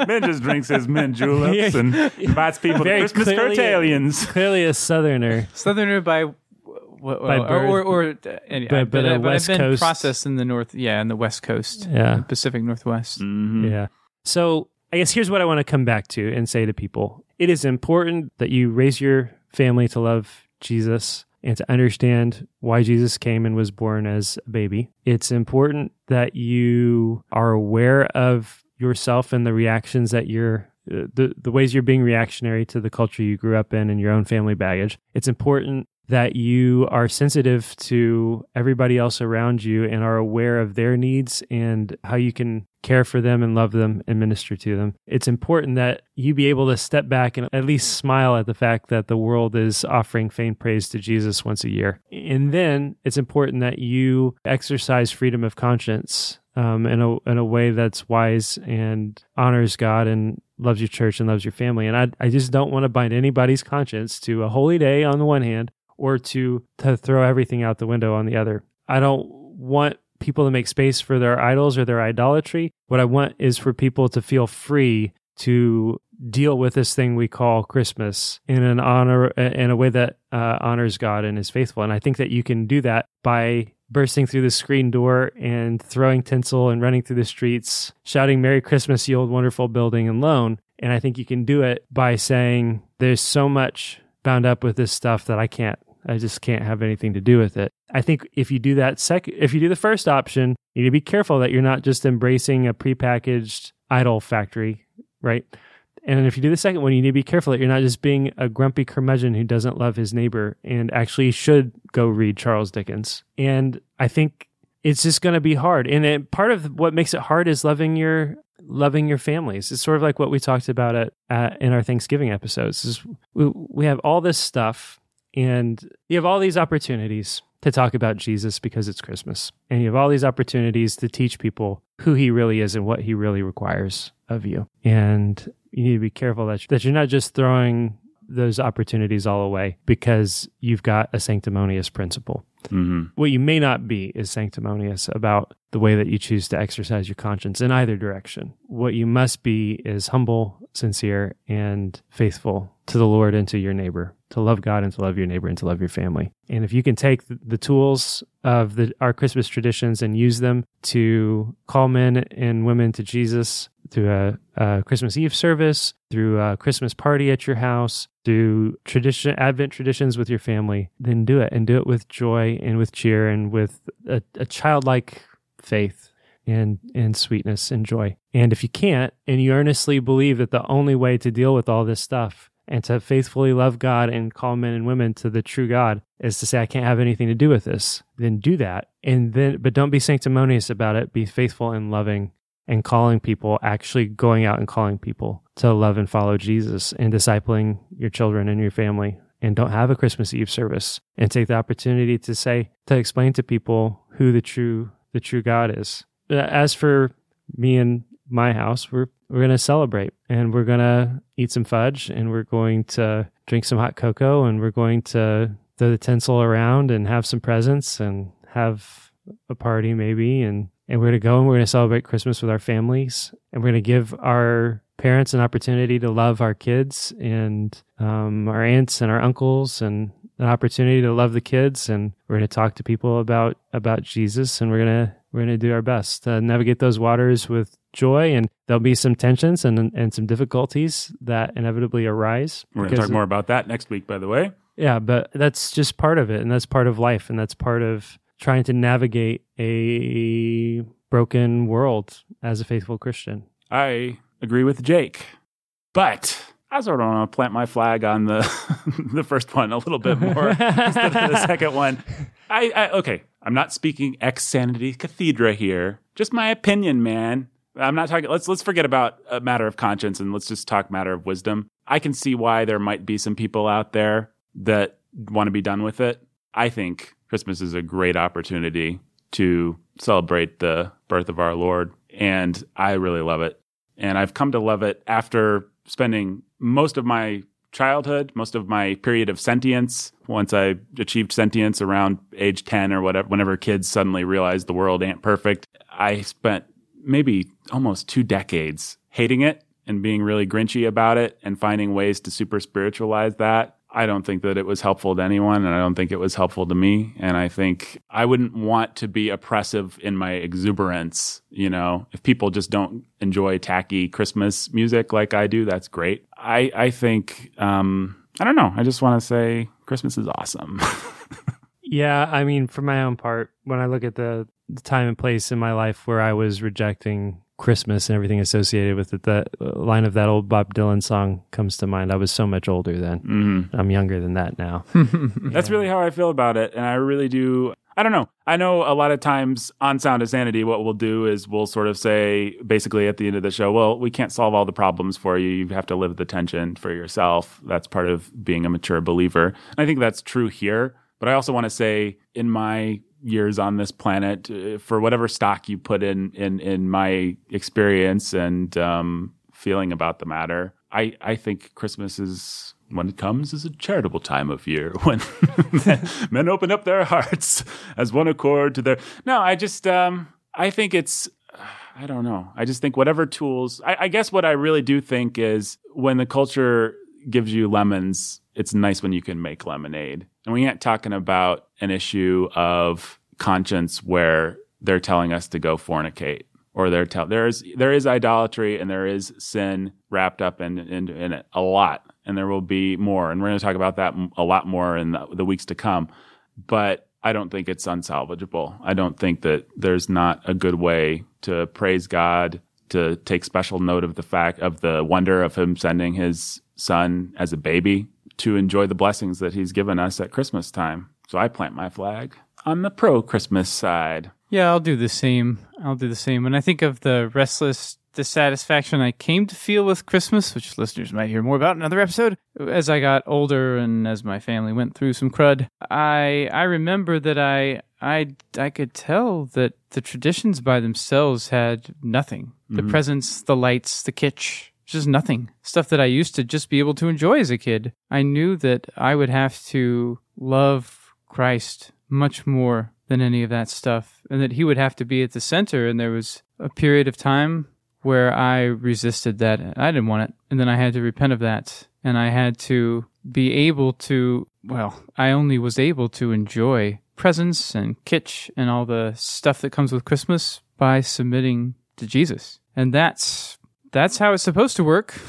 Ben just drinks his mint juleps and invites people Very to Christmas clearly- cotillions. clearly a Southerner. southerner by what, By or, birth. or, or, uh, any- But- but, uh, I've West been Coast. processed in the north, yeah, in the west coast, Yeah. the Pacific Northwest. Mhm. Yeah. So I guess here's what I want to come back to and say to people it is important that you raise your family to love Jesus and to understand why Jesus came and was born as a baby. It's important that you are aware of yourself and the reactions that you're. uh, The, the ways you're being reactionary to the culture you grew up in and your own family baggage. It's important that you are sensitive to everybody else around you and are aware of their needs and how you can care for them and love them and minister to them. It's important that you be able to step back and at least smile at the fact that the world is offering faint praise to Jesus once a year. And then it's important that you exercise freedom of conscience um, in a in a way that's wise and honors God and loves your church and loves your family. And I I just don't want to bind anybody's conscience to a holy day on the one hand or to to throw everything out the window on the other. I don't want people to make space for their idols or their idolatry. What I want is for people to feel free to deal with this thing we call Christmas in an honor in a way that uh, honors God and is faithful. And I think that you can do that by bursting through the screen door and throwing tinsel and running through the streets, shouting "Merry Christmas, you old wonderful building and loan." And I think you can do it by saying, "There's so much bound up with this stuff that I can't I just can't have anything to do with it. I think if you do that second, if you do the first option, you need to be careful that you're not just embracing a prepackaged idol factory, right? And if you do the second one, you need to be careful that you're not just being a grumpy curmudgeon who doesn't love his neighbor and actually should go read Charles Dickens. And I think it's just going to be hard. And it, part of what makes it hard is loving your loving your families. It's sort of like what we talked about at, at in our Thanksgiving episodes. Is we, we have all this stuff and you have all these opportunities to talk about Jesus because it's Christmas. And you have all these opportunities to teach people who he really is and what he really requires of you. And you need to be careful that, that you're not just throwing those opportunities all away because you've got a sanctimonious principle. hmm What you may not be is sanctimonious about the way that you choose to exercise your conscience in either direction. What you must be is humble, sincere, and faithful to the Lord and to your neighbor, to love God and to love your neighbor and to love your family. And if you can take the, tools of the, our Christmas traditions and use them to call men and women to Jesus through a, a Christmas Eve service, through a Christmas party at your house, through tradition, Advent traditions with your family, then do it and do it with joy and with cheer and with a, a childlike faith and and sweetness and joy. And if you can't, and you earnestly believe that the only way to deal with all this stuff and to faithfully love God and call men and women to the true God is to say, I can't have anything to do with this, then do that. And then, but don't be sanctimonious about it. Be faithful and loving and calling people, actually going out and calling people to love and follow Jesus and discipling your children and your family. And don't have a Christmas Eve service and take the opportunity to say, to explain to people who the true, the true God is. As for me and my house, we're we're gonna celebrate and we're gonna eat some fudge and we're going to drink some hot cocoa and we're going to throw the tinsel around and have some presents and have a party maybe. And and we're gonna go and we're gonna celebrate Christmas with our families and we're gonna give our parents an opportunity to love our kids and um, our aunts and our uncles and an opportunity to love the kids. And we're going to talk to people about about Jesus and we're going to we're going to do our best to navigate those waters with joy, and there'll be some tensions and and some difficulties that inevitably arise. We're going to talk more about that next week, by the way. Yeah, but that's just part of it, and that's part of life, and that's part of trying to navigate a broken world as a faithful Christian. I agree with Jake, but I sort of want to plant my flag on the the first one a little bit more instead of the second one. I, I okay. I'm not speaking ex sanity cathedra here. Just my opinion, man. I'm not talking. Let's let's forget about a matter of conscience and let's just talk matter of wisdom. I can see why there might be some people out there that want to be done with it. I think Christmas is a great opportunity to celebrate the birth of our Lord, and I really love it. And I've come to love it after spending most of my childhood, most of my period of sentience. Once I achieved sentience around age 10 or whatever, whenever kids suddenly realize the world ain't perfect, I spent maybe almost two decades hating it and being really grinchy about it and finding ways to super spiritualize that. I don't think that it was helpful to anyone, and I don't think it was helpful to me. And I think I wouldn't want to be oppressive in my exuberance. You know, if people just don't enjoy tacky Christmas music like I do, that's great. I I think um, I don't know. I just want to say Christmas is awesome. Yeah, I mean, for my own part, when I look at the, the time and place in my life where I was rejecting Christmas and everything associated with it, that uh, line of that old Bob Dylan song comes to mind. I was so much older then. Mhm. I'm younger than that now. That's really how I feel about it. And I really do. I don't know. I know a lot of times on Sound of Sanity, what we'll do is we'll sort of say, basically at the end of the show, well, we can't solve all the problems for you. You have to live the tension for yourself. That's part of being a mature believer. And I think that's true here. But I also want to say, in my years on this planet, uh, for whatever stock you put in in in my experience and um, feeling about the matter, I I think Christmas is when it comes is a charitable time of year when men open up their hearts as one accord to their. No, I just um I think it's. I don't know. I just think whatever tools. I, I guess what I really do think is when the culture gives you lemons, it's nice when you can make lemonade. And we ain't talking about an issue of conscience where they're telling us to go fornicate or they're tell there is there is idolatry and there is sin wrapped up in in, in it a lot. And there will be more. And we're going to talk about that a lot more in the, the weeks to come. But I don't think it's unsalvageable. I don't think that there's not a good way to praise God, to take special note of the fact of the wonder of Him sending His Son as a baby, to enjoy the blessings that He's given us at Christmas time. So I plant my flag on the pro Christmas side. Yeah, I'll do the same. I'll do the same. When I think of the restless dissatisfaction I came to feel with Christmas, which listeners might hear more about in another episode, as I got older and as my family went through some crud, I I remember that I I I could tell that the traditions by themselves had nothing. The mm-hmm. presents, the lights, the kitsch, just nothing. Stuff that I used to just be able to enjoy as a kid. I knew that I would have to love Christ much more than any of that stuff, and that he would have to be at the center. And there was a period of time where I resisted that. I didn't want it. And then I had to repent of that. And I had to be able to, well, I only was able to enjoy presents and kitsch and all the stuff that comes with Christmas by submitting to Jesus. And that's that's how it's supposed to work.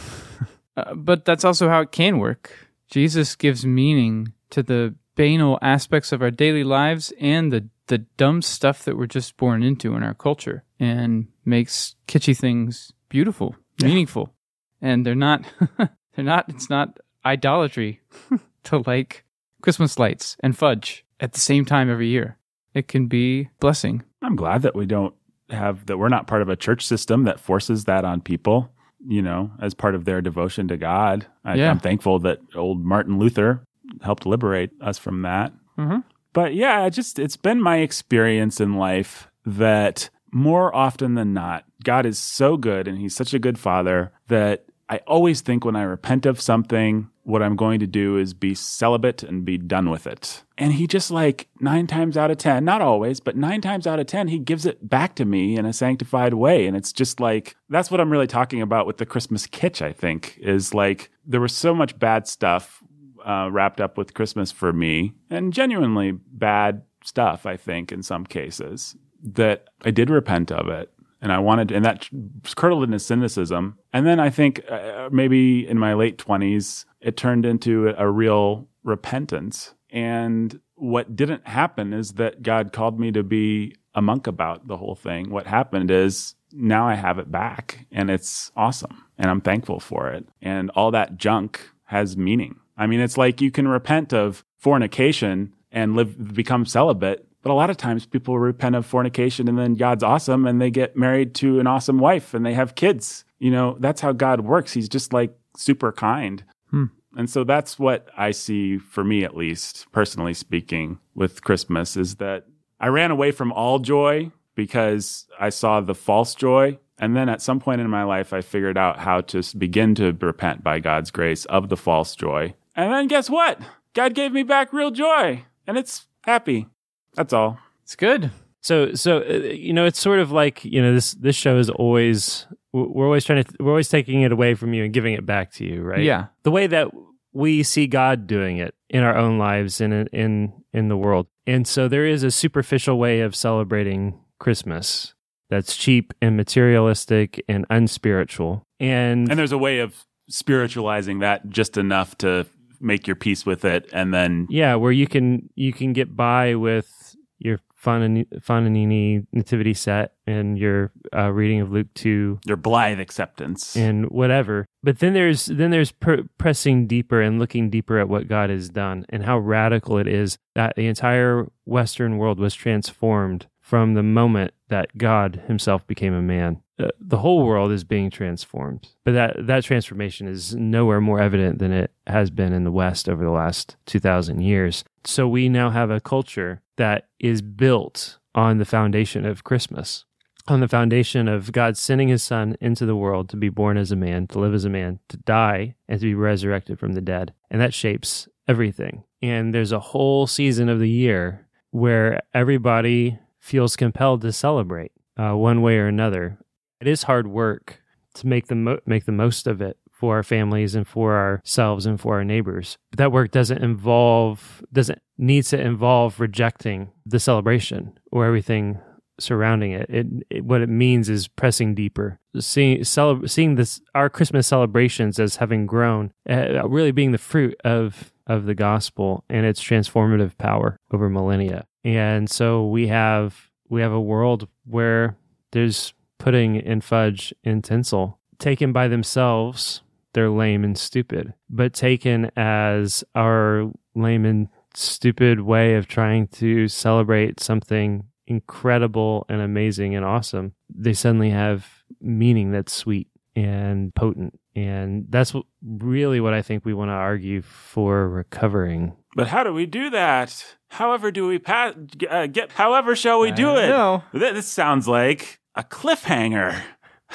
Uh, but that's also how it can work. Jesus gives meaning to the banal aspects of our daily lives and the the dumb stuff that we're just born into in our culture and makes kitschy things beautiful, meaningful. And they're not they're not it's not idolatry to like Christmas lights and fudge at the same time every year. It can be blessing. I'm glad that we don't have that we're not part of a church system that forces that on people, you know, as part of their devotion to God. I, Yeah. I'm thankful that old Martin Luther helped liberate us from that. Mhm. But yeah, I just it's been my experience in life that more often than not, God is so good and he's such a good father that I always think when I repent of something, what I'm going to do is be celibate and be done with it. And he just like nine times out of 10, not always, but nine times out of 10, he gives it back to me in a sanctified way. And it's just like, that's what I'm really talking about with the Christmas kitsch, I think, is like there was so much bad stuff uh, wrapped up with Christmas for me and genuinely bad stuff, I think, in some cases that I did repent of it. And I wanted, and that curdled into cynicism. And then I think uh, maybe in my late 20s, it turned into a real repentance. And what didn't happen is that God called me to be a monk about the whole thing. What happened is now I have it back and it's awesome and I'm thankful for it. And all that junk has meaning. I mean, it's like you can repent of fornication and live, become celibate. But a lot of times people repent of fornication and then God's awesome and they get married to an awesome wife and they have kids. You know, that's how God works. He's just like super kind. Hmm. And so that's what I see for me, at least personally speaking, with Christmas is that I ran away from all joy because I saw the false joy. And then at some point in my life, I figured out how to begin to repent by God's grace of the false joy. And then guess what? God gave me back real joy and it's happy. That's all. It's good. So, so uh, you know, it's sort of like you know this this show is always we're always trying to we're always taking it away from you and giving it back to you, right? Yeah. the way that we see God doing it in our own lives and in in in the world. And so there is a superficial way of celebrating Christmas that's cheap and materialistic and unspiritual. And, And there's a way of spiritualizing that just enough to make your peace with it and then yeah, where you can you can get by with your Fon- Fontanini nativity set and your uh, reading of Luke 2 your blithe acceptance. and whatever. But then there's then there's per- pressing deeper and looking deeper at what God has done and how radical it is that the entire Western world was transformed from the moment that God Himself became a man. Uh, the whole world is being transformed, but that that transformation is nowhere more evident than it has been in the West over the last two thousand years. So we now have a culture that is built on the foundation of Christmas on the foundation of God sending his son into the world to be born as a man, to live as a man, to die, and to be resurrected from the dead. And that shapes everything. And there's a whole season of the year where everybody feels compelled to celebrate uh, one way or another. It is hard work to make the mo- make the most of it for our families and for ourselves and for our neighbors. But that work doesn't involve doesn't needs to involve rejecting the celebration or everything surrounding it. It, it what it means is pressing deeper, seeing cele- seeing this our Christmas celebrations as having grown, uh, really being the fruit of of the gospel and its transformative power over millennia. And so we have we have a world where there's pudding and fudge and tinsel taken by themselves. They're lame and stupid, but taken as our lame and stupid way of trying to celebrate something incredible and amazing and awesome, they suddenly have meaning that's sweet and potent. And that's what, really what I think we want to argue for recovering. But how do we do that? However, do we pa- uh, get? However, shall we do it? No. This sounds like a cliffhanger,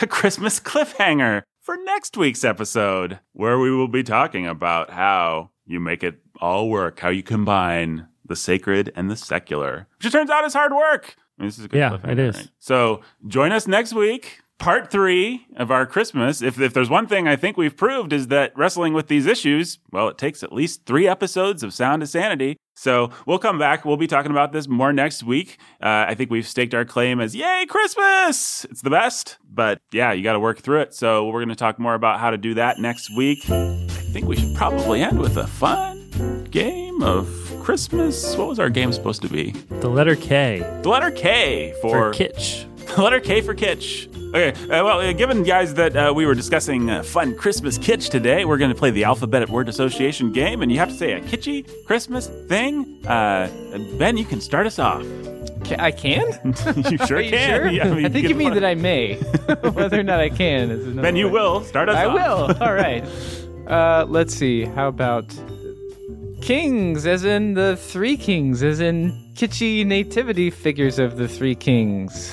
a Christmas cliffhanger for next week's episode, where we will be talking about how you make it all work, how you combine the sacred and the secular, which it turns out is hard work. I mean, this is a good Yeah, it is. right? So join us next week. Part three of our Christmas. If, if there's one thing I think we've proved is that wrestling with these issues, well, it takes at least three episodes of Sound of Sanity. So we'll come back. We'll be talking about this more next week. Uh, I think we've staked our claim as Yay, Christmas! It's the best. But yeah, you got to work through it. So we're going to talk more about how to do that next week. I think we should probably end with a fun game of Christmas. What was our game supposed to be? The letter K The letter K for for kitsch. letter K for kitsch. Okay, uh, well, uh, given guys that uh, we were discussing uh, fun Christmas kitsch today, we're going to play the alphabet word association game, and you have to say a kitschy Christmas thing. Uh, ben, you can start us off. Ca- I can? you sure you can. sure? Yeah, I think you mean that I may. Whether or not I can is another Ben, you way. will start us off. I off. will. All right. Uh, let's see. How about kings, as in the three kings, as in kitschy nativity figures of the three kings?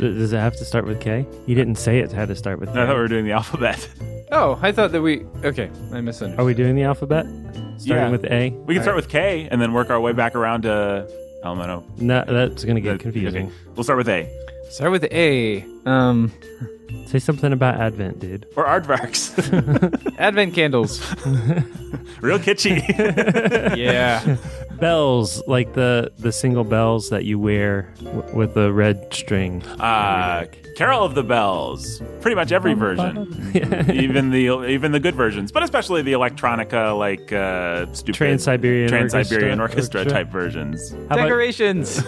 D- does it have to start with K? You didn't say it had to start with K. I thought we were doing the alphabet. Oh, I thought that we. Okay, I misunderstood. Are we doing the alphabet? Starting Yeah. with A? We can start with K and then work our way back around to. I don't know. No, that's going to get confusing. okay. We'll start with A. Start with A. Um, Say something about Advent, dude. Or aardvarks. Advent candles. Real kitschy. yeah. Bells, like the the single bells that you wear w- with the red string. Uh, Carol of the Bells. Pretty much every version. even the even the good versions, but especially the electronica like uh stupid Trans-Siberian Trans-Siberian Orchestra- orchestra, Orchestra. type versions. How about Decorations.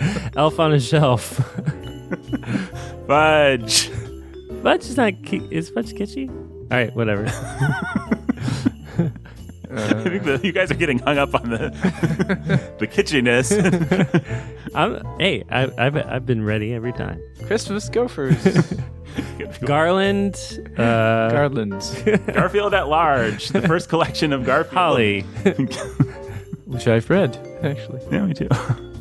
Elf on a Shelf? Fudge. Fudge is not. Ki- is Fudge kitschy? All right, whatever. I think that you guys are getting hung up on the the kitschiness. I'm, hey, I, I've I've been ready every time. Christmas gophers. Garland, uh, Garlands. Garfield at Large, the first collection of Garfield. Holly. Which I've read, actually. yeah, me too.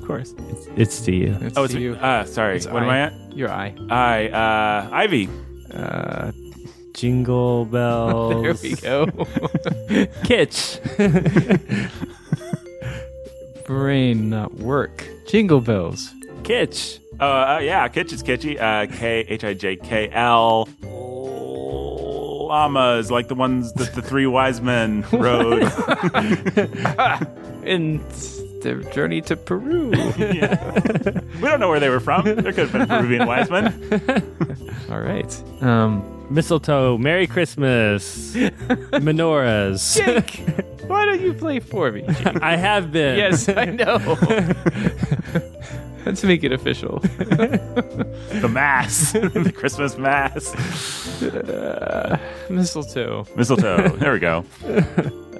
Of course. It's, it's to you. It's Oh, it's to you. Uh, sorry. It's what am I at? Your eye. I uh, Ivy. Uh, Jingle bells. there we go. Kitsch. Brain not work. Jingle bells. Kitsch. Uh, uh, yeah, Kitsch is kitschy. Uh, K H I J K L. Llamas, like the ones that the three wise men rode. And their journey to Peru. Yeah. We don't know where they were from. There could have been Peruvian wise men. All right. Um, Mistletoe. Merry Christmas. Menorahs. Jake, why don't you play for me? Jake? I have been. yes, I know. Let's make it official. The mass, the Christmas mass. Uh, mistletoe. Mistletoe. There we go.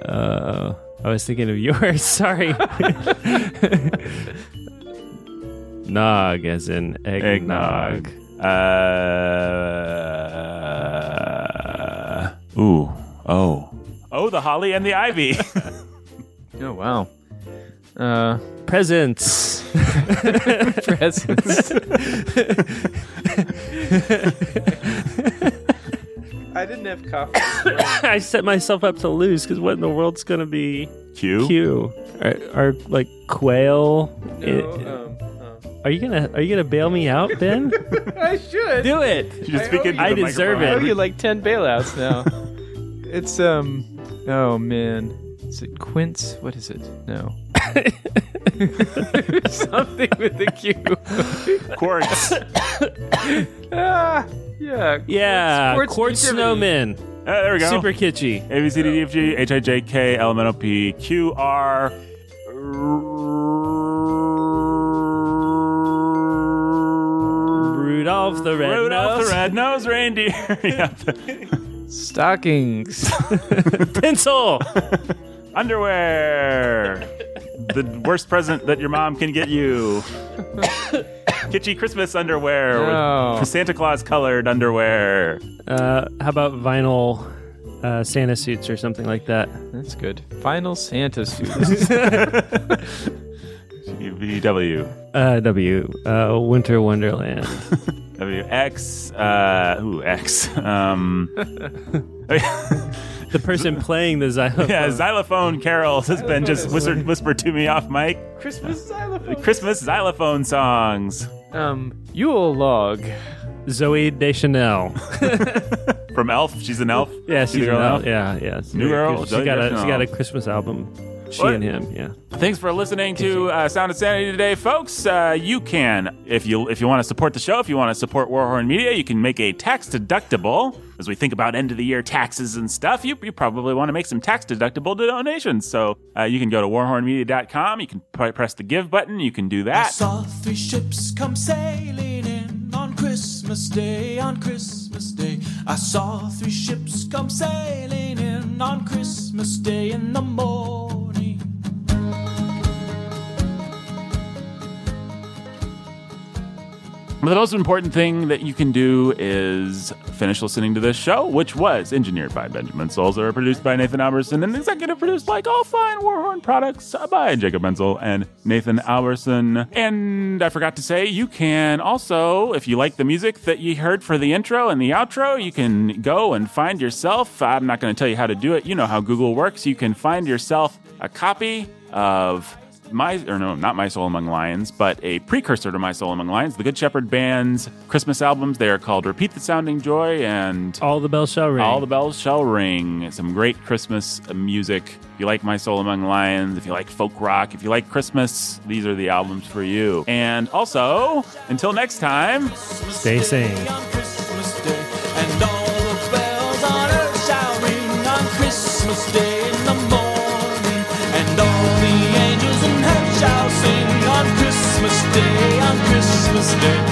Uh, I was thinking of yours. Sorry. Nog, as in eggnog. Eggnog. Uh, ooh. Oh. Oh, the holly and the ivy. Oh wow. Uh, Presents. presents. I didn't have coffee. I set myself up to lose because what in the world's gonna be Q. Q? Are, are like quail? No, i- um, are you gonna Are you gonna bail me out, Ben? I should. Do it. You just I speak owe into you- the I deserve I owe you like ten bailouts now. it's um. Oh man. Is it quince? What is it? No. Something with the Q. Quartz. ah, yeah. Yeah, Quartz quartz snowman. Uh, there we go. Super kitschy. A B C D E F G H I J K L M N O P Q R. Rudolph the red Rudolph nose. the red-nosed reindeer. yep. Stockings. Pencil. Underwear. The worst present that your mom can get you. Kitschy Christmas underwear No. with Santa Claus colored underwear. Uh, how about vinyl uh, Santa suits or something like that? That's good. Final Santa suits. VW. Uh, w. Uh, Winter Wonderland. WX. Uh, ooh, X. Um, the person playing the xylophone. yeah, xylophone carols has been just whispered, whispered to me off mic. Christmas xylophone. Christmas xylophone songs Um, Yule log. Zooey Deschanel. from Elf. She's an elf. Yeah, She's she's an now? elf. Yeah, yeah. New very girl, cool. She's got a she's got a Christmas album. She What? and him. Yeah. Thanks for listening to uh, Sound of Sanity today, folks. Uh, you can, if you if you want to support the show, if you want to support Warhorn Media, you can make a tax deductible. As we think about end of the year taxes and stuff, you, you probably want to make some tax deductible donations. So uh, you can go to warhornmedia.com. You can press the give button. You can do I that. saw three ships come sailing in on Christmas Day, on Christmas Day. I saw three ships come sailing in on Christmas Day in the morning. But the most important thing that you can do is finish listening to this show, which was engineered by Benjamin Solzer, produced by Nathan Alberson, and executive produced like all fine Warhorn products uh, by Jacob Mentzel and Nathan Alberson. And I forgot to say, you can also, if you like the music that you heard for the intro and the outro, you can go and find yourself. I'm not going to tell you how to do it. You know how Google works. You can find yourself a copy of my or no, not My Soul Among Lions, but a precursor to My Soul Among Lions, the Good Shepherd Band's Christmas albums. They are called Repeat the Sounding Joy and All the Bells Shall Ring. All the Bells Shall Ring. Some great Christmas music. If you like My Soul Among Lions, if you like folk rock, if you like Christmas, these are the albums for you. And also, until next time, stay sane. Christmas Day in the morning. sister.